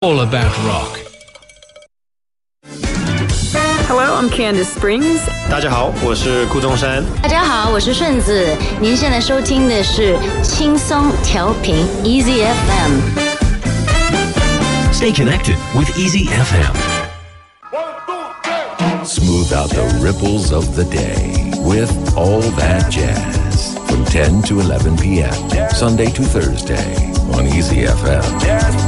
all about rock. Hello, I'm Kandace Springs. 大家好，我是顾中山。大家好，我是顺子。您现在收听的是轻松调频 Easy FM。Stay connected with Easy FM. Smooth out the ripples of the day with all that jazz from 10 to 11 p.m. Sunday to Thursday on Easy FM.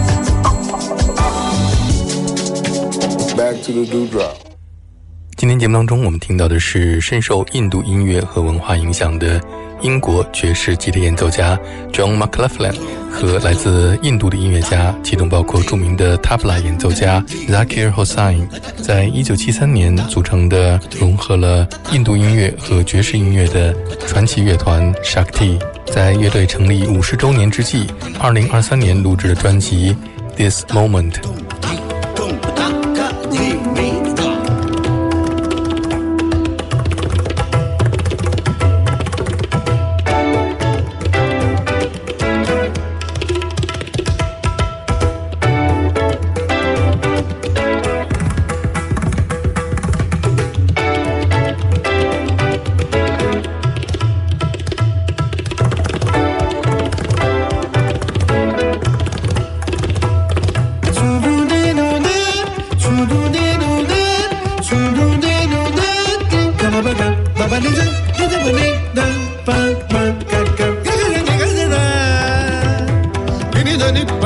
今天节目当中，我们听到的是深受印度音乐和文化影响的英国爵士吉他演奏家 John McLaughlin 和来自印度的音乐家，其中包括著名的 tabla 演奏家 Zakir Hossain，在一九七三年组成的融合了印度音乐和爵士音乐的传奇乐团 Shakti，在乐队成立五十周年之际，二零二三年录制的专辑 This Moment。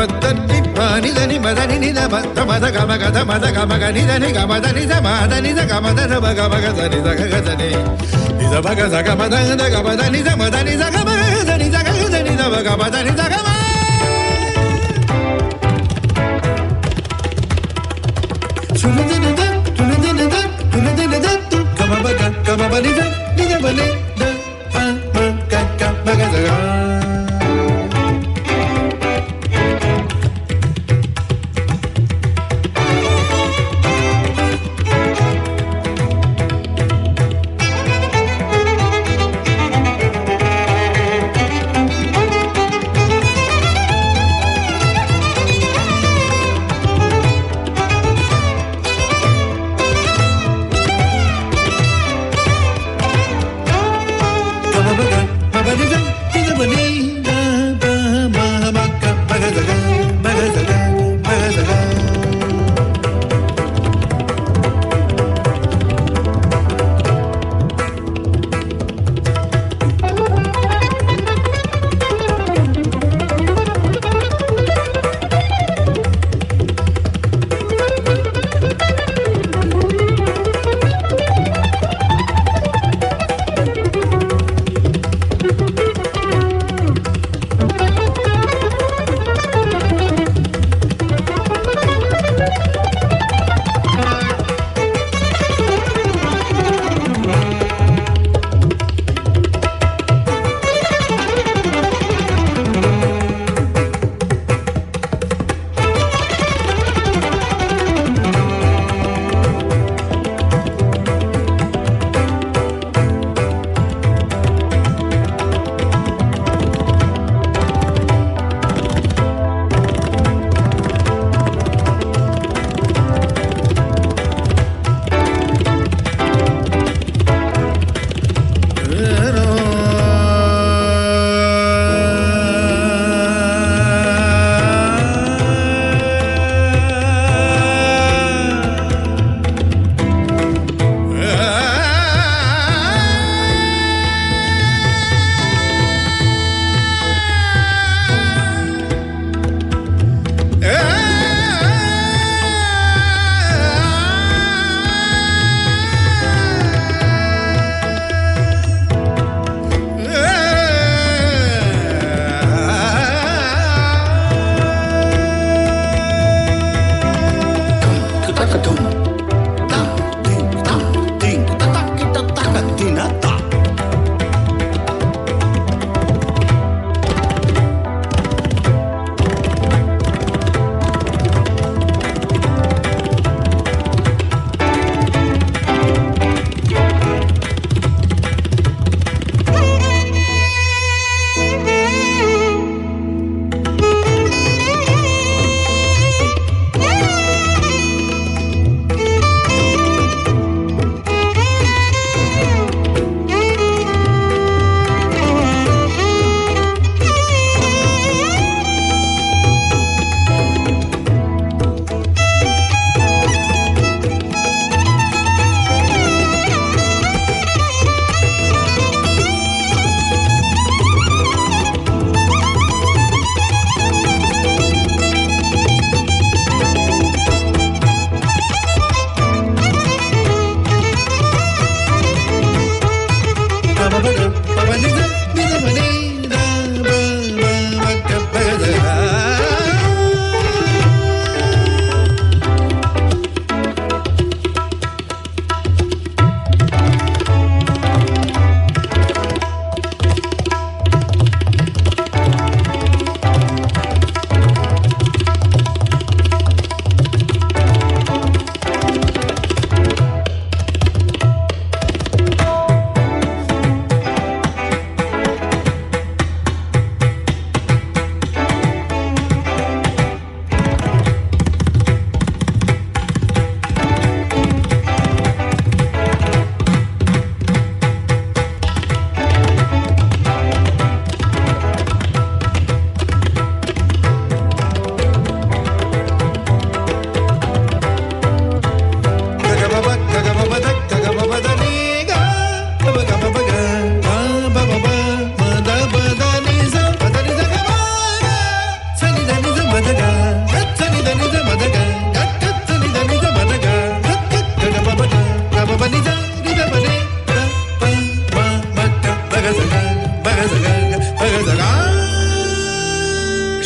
ಮತ್ತತ್ತಿ ಪ ನಿದ ನಿ ಮದ ನಿ ನಿದ ಮತ್ತ ಮದ ಗಮ ಗದ ಮದ ಗಮ ಗ ನಿದ ನಿ ಗಮ ದ ನಿದ ಮದ ನಿದ ಗಮ ದ ನ ಬಗ ಬಗ ದ ನಿದ ಗ ಗ ದ ನಿ ನಿದ ಬಗ ದ ಗಮ ದ ದ ಗಮ ದ ನಿದ ಮದ ನಿದ ಗಮ ಗ ದ ನಿದ ಗ ಗ ದ ನಿದ ಬಗ ಬ ದ ನಿದ ಗಮ ಸುನದ ನಿದ ತುನದ ನಿದ ತುನದ ನಿದ ತು ಗಮ ಬಗ ಗಮ ಬ ನಿದ ನಿದ ಬನೆ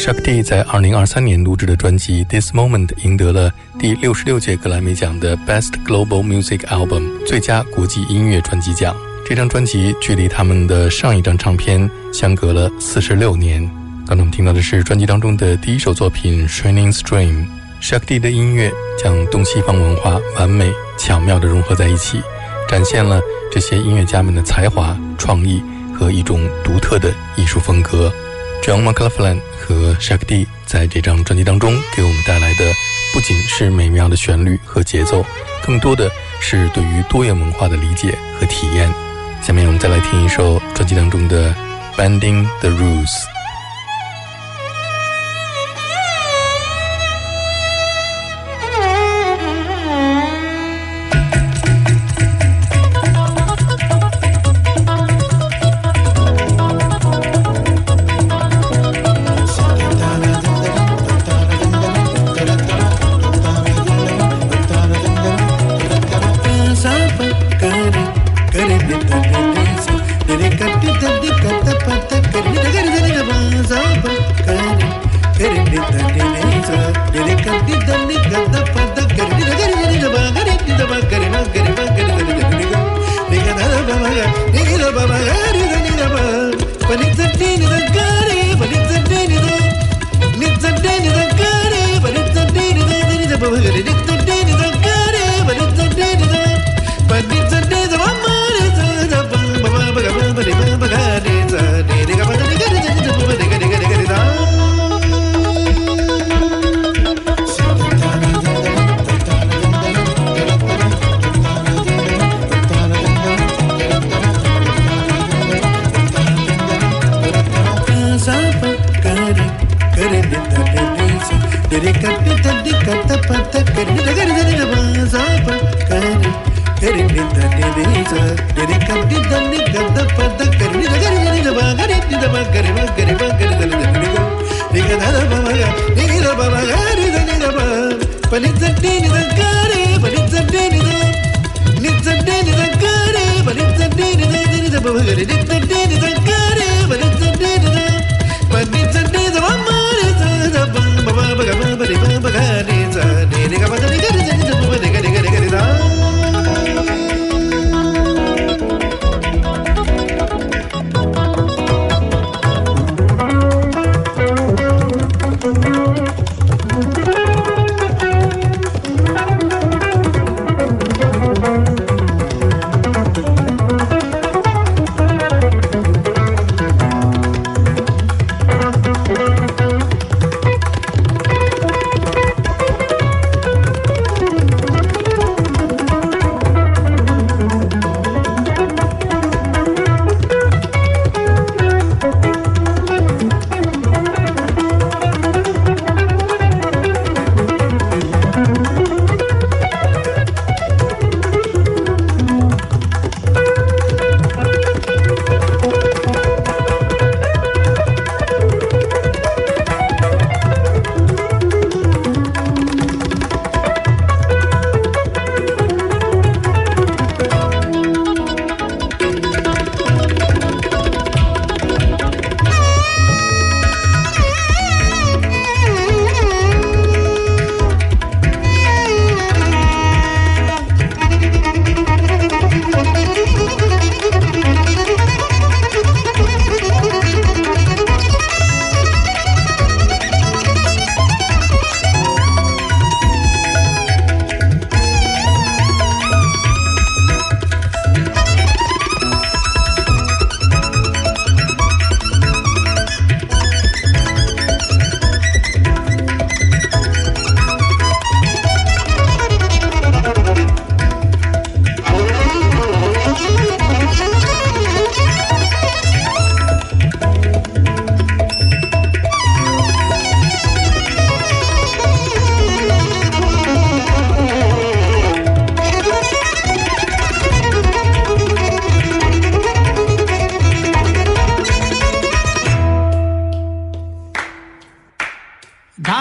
Shakti 在2023年录制的专辑《This Moment》赢得了第六十六届格莱美奖的 Best Global Music Album 最佳国际音乐专辑奖。这张专辑距离他们的上一张唱片相隔了四十六年。刚才我们听到的是专辑当中的第一首作品《Shining Stream》。Shakti 的音乐将东西方文化完美巧妙地融合在一起，展现了这些音乐家们的才华、创意和一种独特的艺术风格。John McLaughlin 和 Shakti 在这张专辑当中给我们带来的不仅是美妙的旋律和节奏，更多的是对于多元文化的理解和体验。下面我们再来听一首专辑当中的《Bending the Rules》。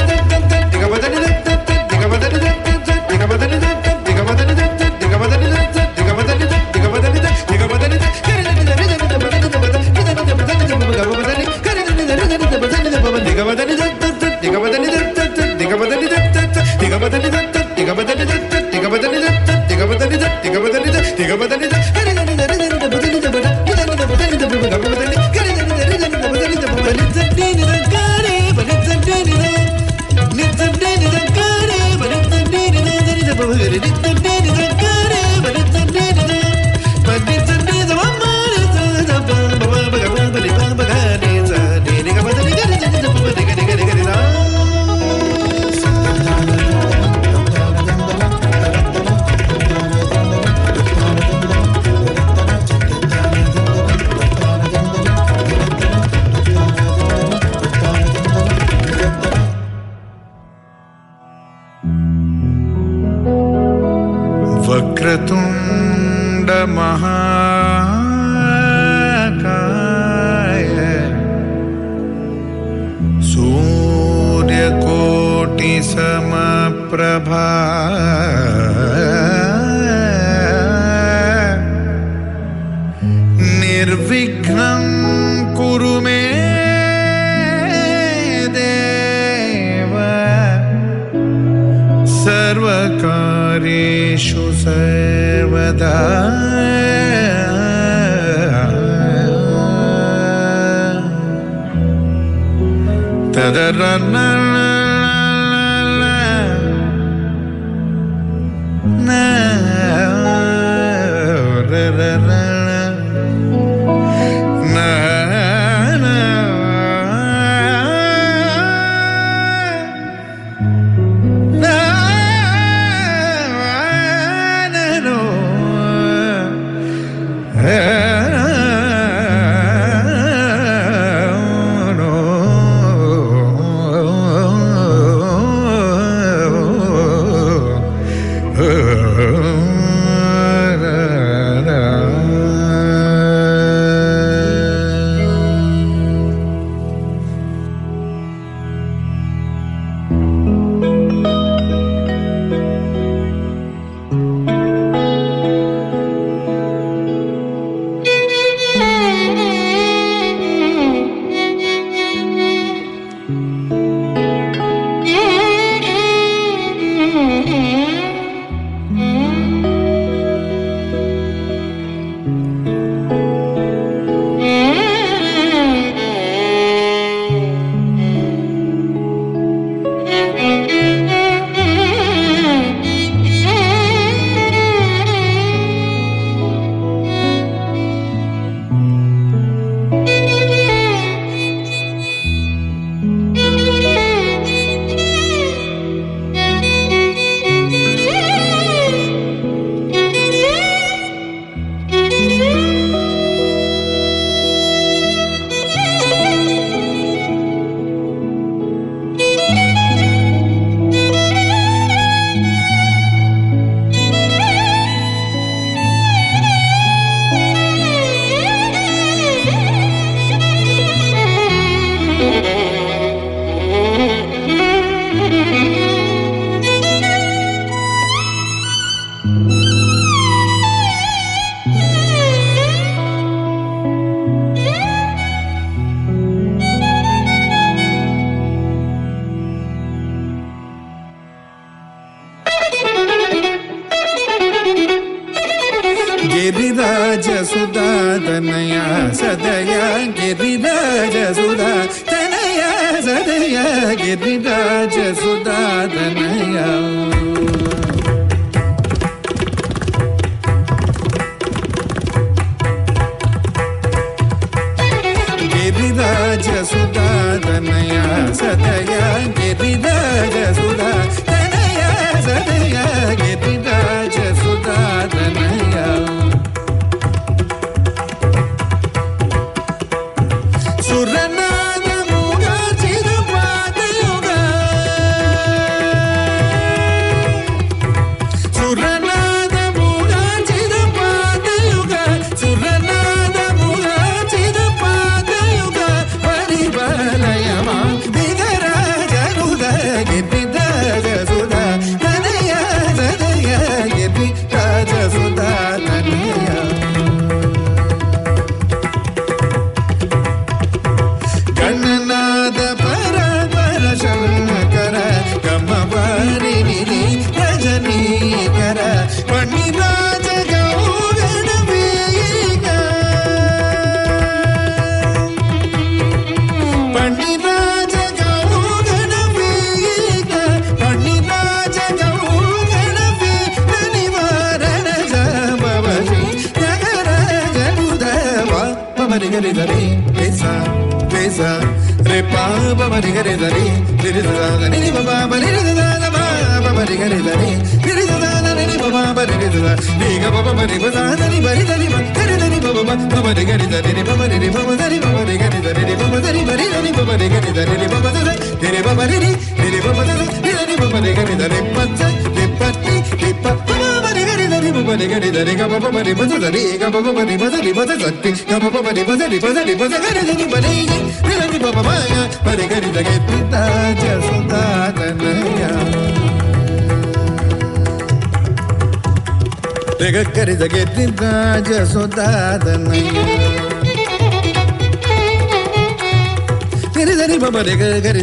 Thank you.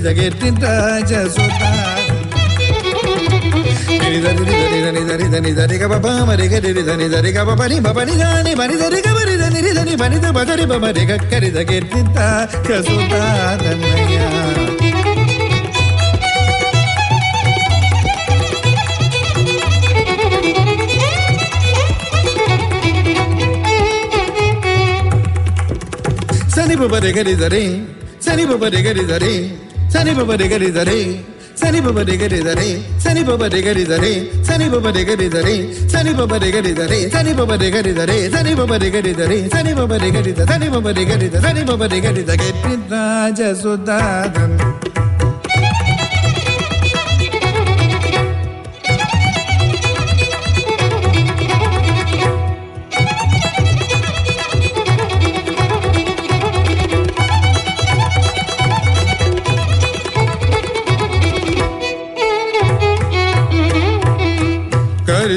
ಗಿರಿದಗಿಟ್ಟಿಂತ ಜಸುತ ಕರಿದಗಿರ್ತಿಂತ ಕಸುತ ತನ್ನಯ್ಯ சனிபு பரிகரிதரே சனிபு பரிகரிதரே Sunny ಬಬರಿಗರಿದರೆ Sunny ಬಬರಿಗರಿದರೆ Sunny ಬಬರಿಗರಿದರೆ Sunny ಬಬರಿಗರಿದರೆ Sunny ಬಬರಿಗರಿದರೆ Sunny ಬಬರಿಗರಿದರೆ Sunny ಬಬರಿಗರಿದರೆ Sunny ಬಬರಿಗರಿದ Sunny ಬಬರಿಗರಿದ Sunny ಬಬರಿಗರಿದ ಗೆಟ್ಟಿದ್ದ ಜಸುದಾದನು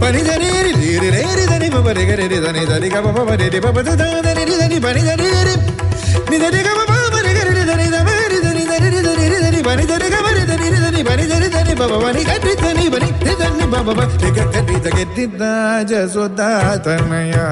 Paridari, బబ రి గరి రి దని దని గ బబ రి రి బబ ద దని రి దని బని దని రి ని దని గ బబ రి గరి రి దని ద రి దని దని రి దని రి దని బని దని గ బరి దని రి దని బని దని దని బబ బని గరి దని బని దని బబ బ రి గ గరి ద గరి ద జ సో ద తనయా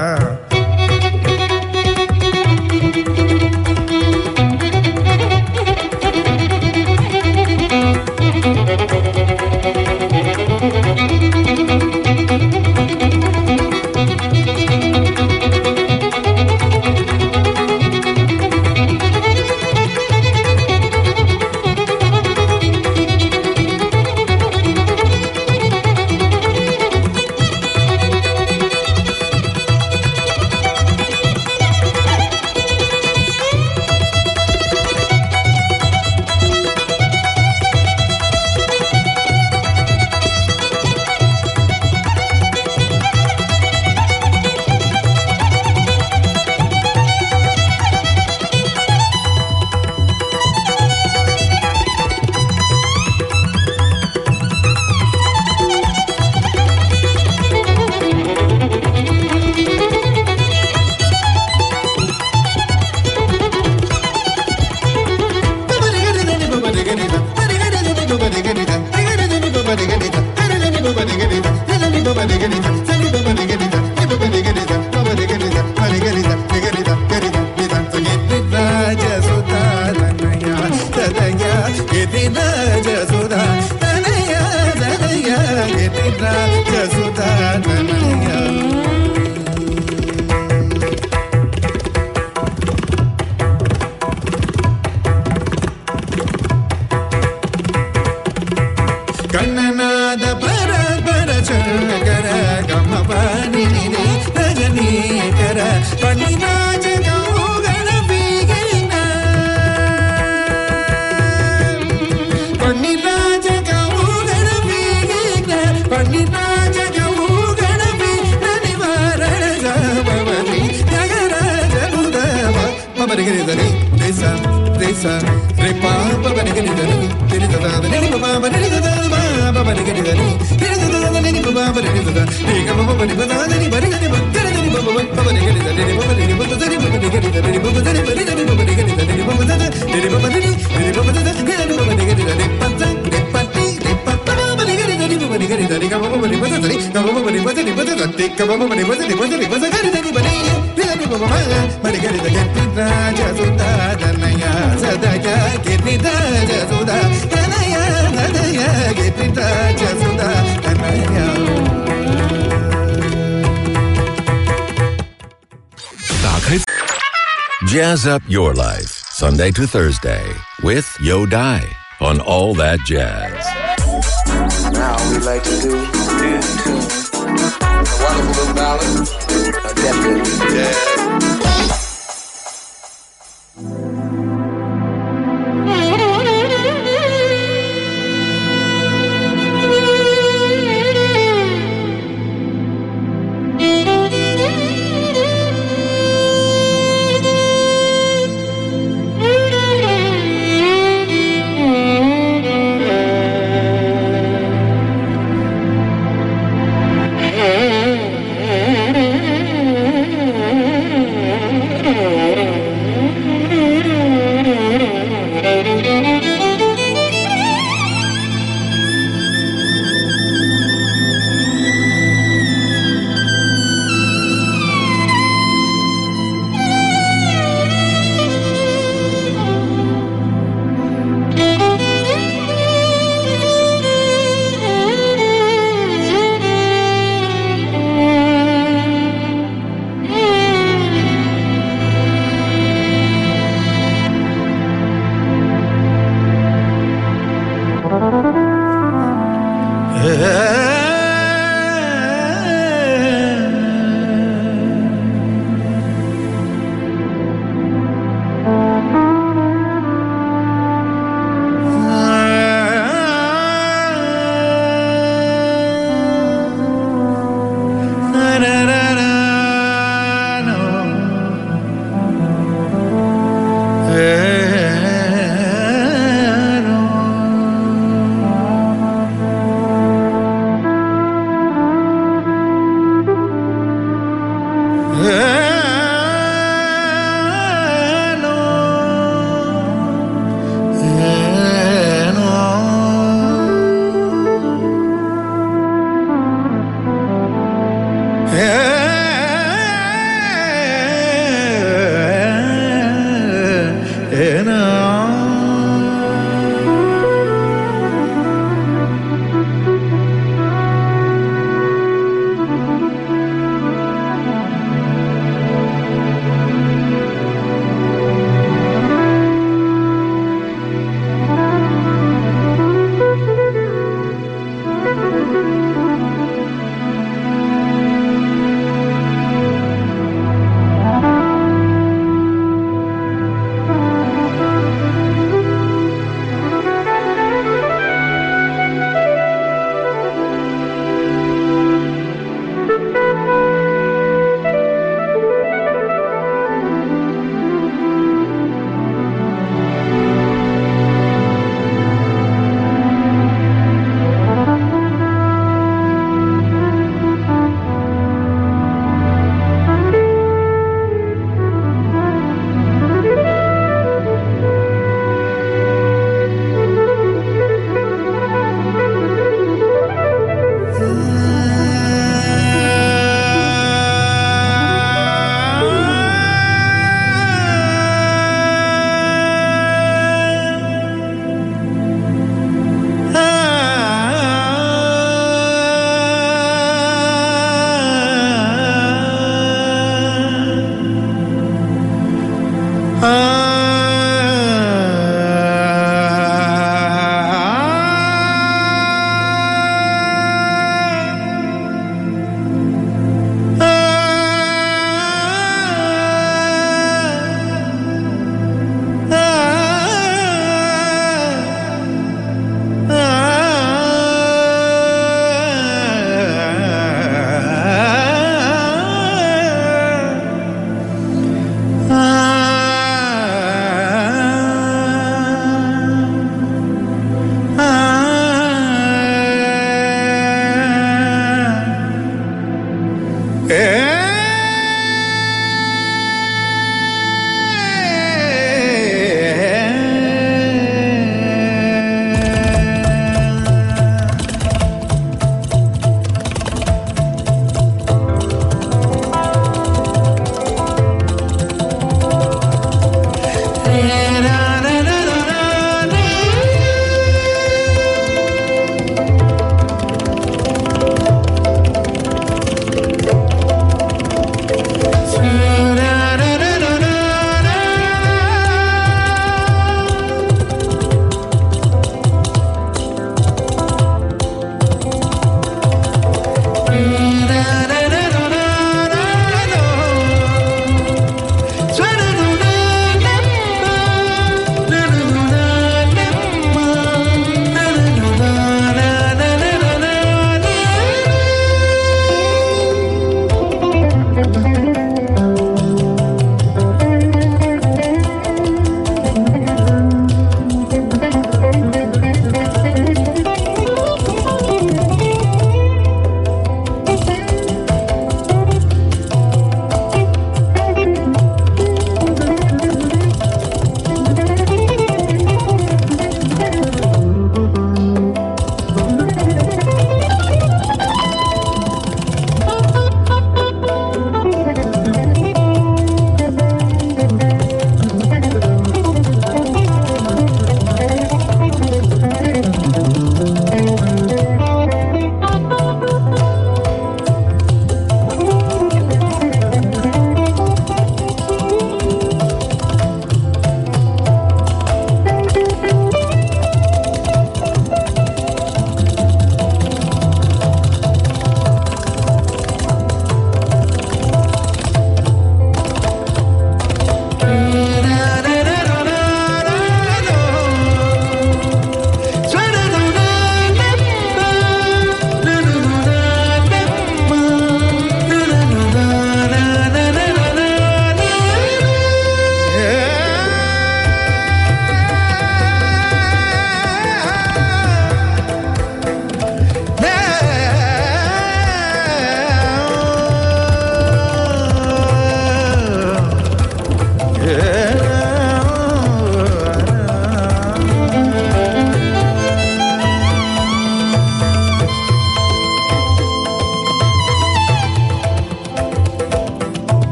نجس Jazz up your life, Sunday to Thursday, with Yo Die on All That Jazz. Now we like to do yeah. a wonderful ballad, a definite jazz.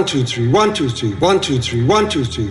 One, two, three, one, two, three, one, two, three, one, two, three.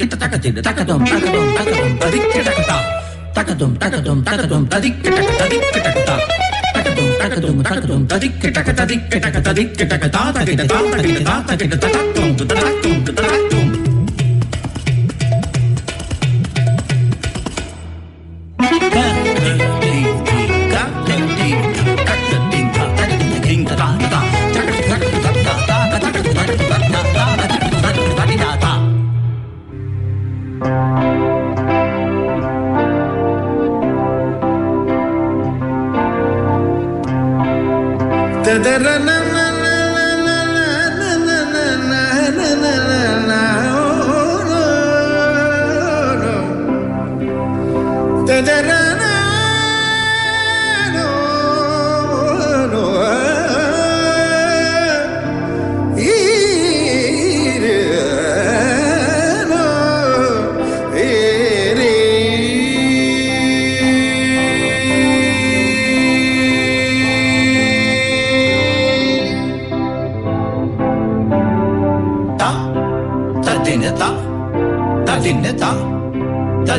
kita takatin, takatom, takatom, takatom, tadik kita ketak. Takatom, takatom, takatom, tadik kita ketadik kita ketak. Takatom, takatom, takatom, tadik kita ketadik kita ketadik kita ketak, tadik kita tak, tadik kita tak, tadik kita tak, tadik kita tak, tadik kita tak,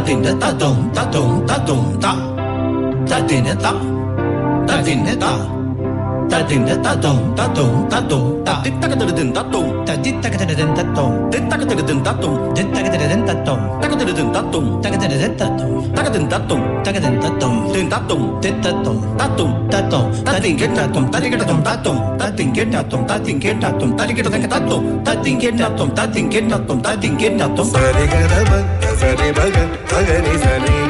tin ta ta tùng ta tùng ta tùng ta ta tin ta ta tin ta 따딘다 따동 따동 따동 따. 따가들든 따동. 따디 따가들든 따동. 대 따가들든 따동. 대 따가들든 따동. 따가들든 따동. 따가들든 따동. 따가든 따동. 따가든 따동. 된 따동. 대 따동. 따동 따동. 따딘 게 따동 따디 게 따동 따동. 따딘 게 따동 따딘 게 따동. 따디 게 따동 따동. 따딘 게 따동 따딘 게 따동 따딘 게 따동. 사리가 다만 사리 바간 바간이 사리.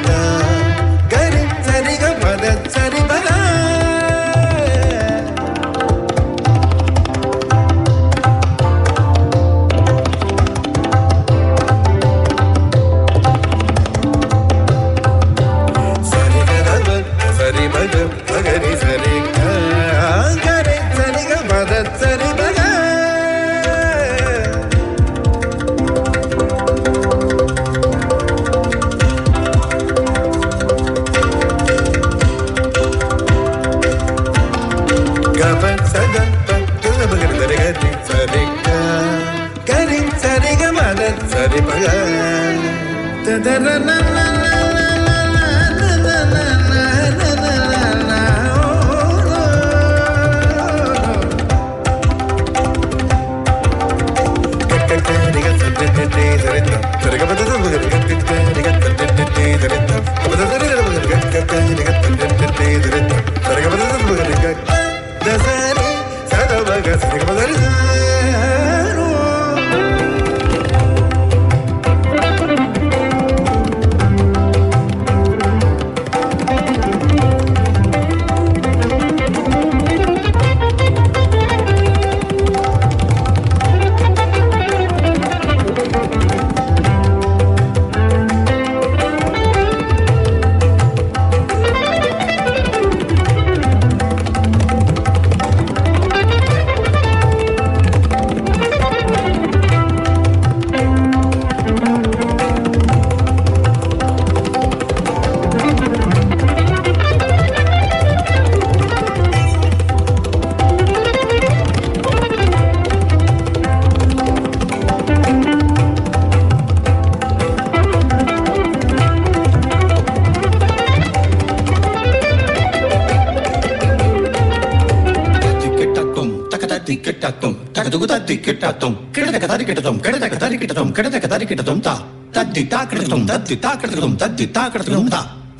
కడదకదరికిట తుమ్తా తద్దిటాకృతం తద్దిటాకృతం తద్దిటాకృతం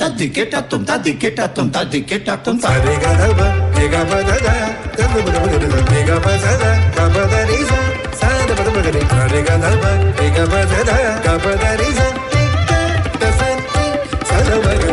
తద్దికెట తుమ్ తద్దికెట తుమ్ తద్దికెట తుమ్ సరిగదబ నిగబదద తద్దుబదబద నిగబదద కబదరిస సదబదబదరి సరిగదబ నిగబదద కబదరిస తసత్తి సదబద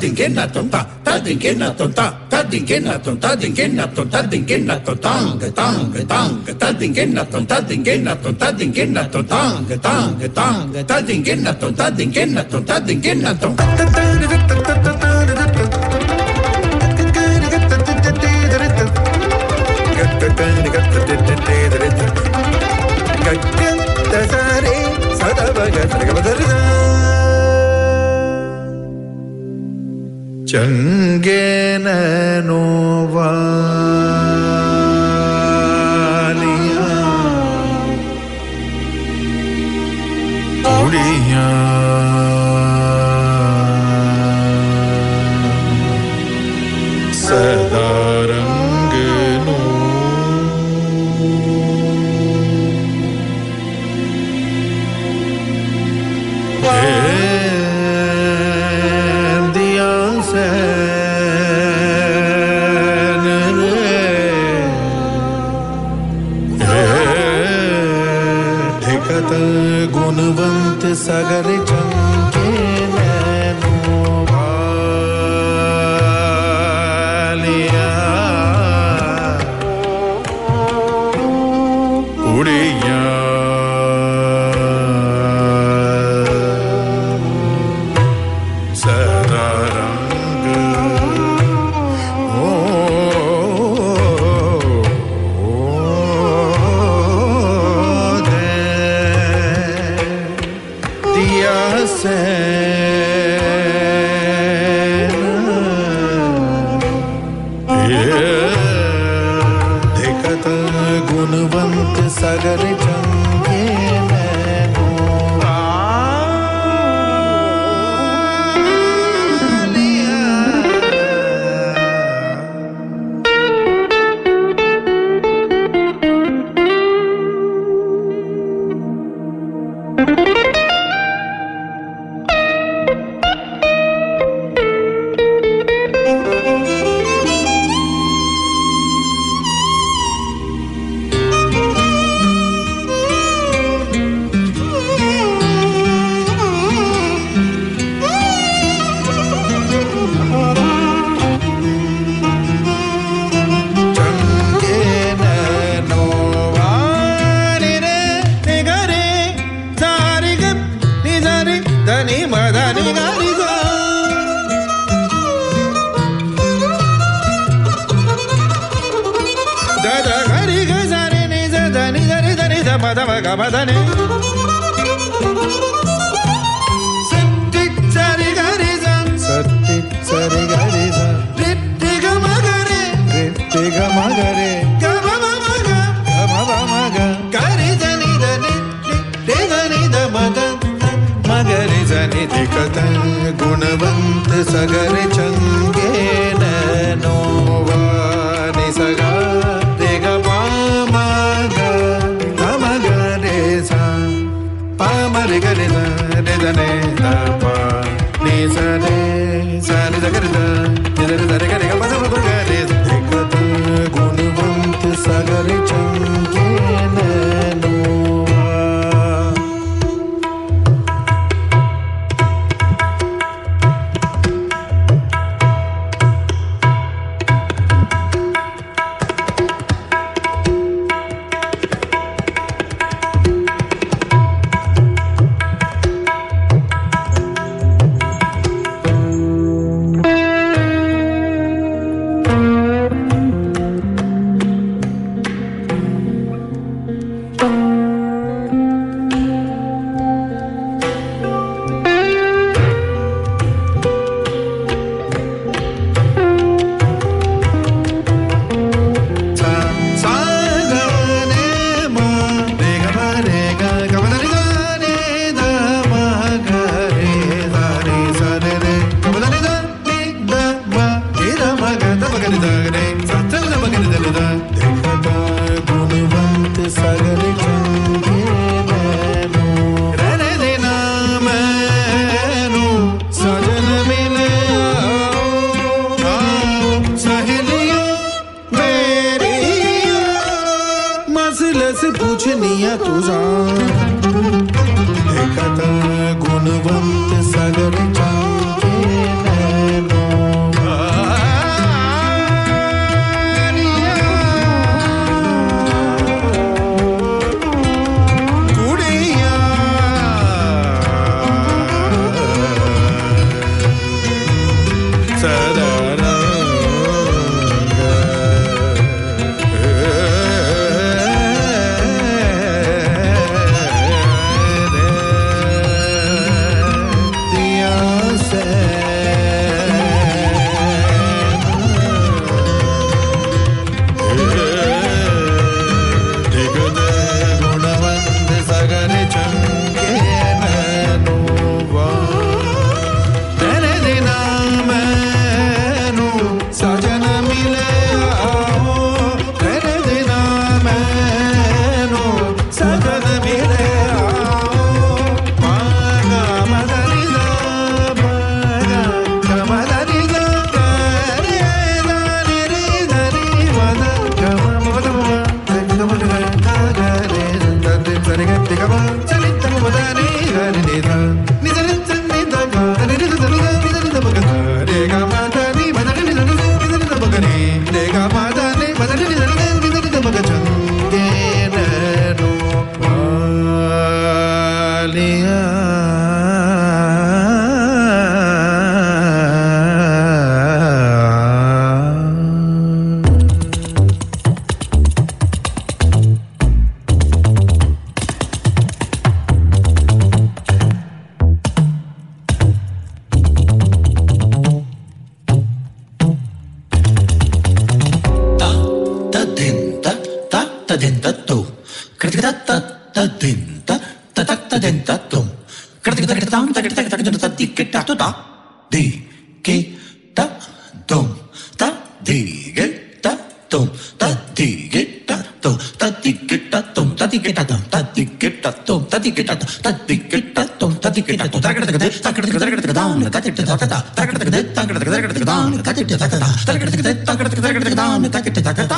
tadinguena tontá, tadinguena tontá, tadinguena tontá, dinguena tontá, dinguena tontang, tang, tang, tadinguena tontá, dinguena tontá, dinguena tontang, tang, tang, tadinguena tontá, dinguena tontá, dinguena tontá. சதவக சதவக चङ्गेन नो वा സകല कोबन् सागरे sun. തദന്തത്തോ കൃതികതത്തത്തദിന്ത തതക്തദന്തത്തോ കൃതികതകടതാം തകടതകതകതതിക്കിട്ടതുത ദി കെ ത ദോം ത ദിഗ ത തോം ത ദിഗ ത തോ ത ദിഗ ത തോം ത ദിഗ ത തോം ത ദിഗ ത തോം ത ദിഗ ത ത ദിഗ ത തോം ത ദിഗ ത തോ തകടതകത തകടതകതകതകതാം തകടതകത തകടതകത തകടതകതകതകതാം തകടതകത തകടതകത തകടതകതകതാം തകടതകത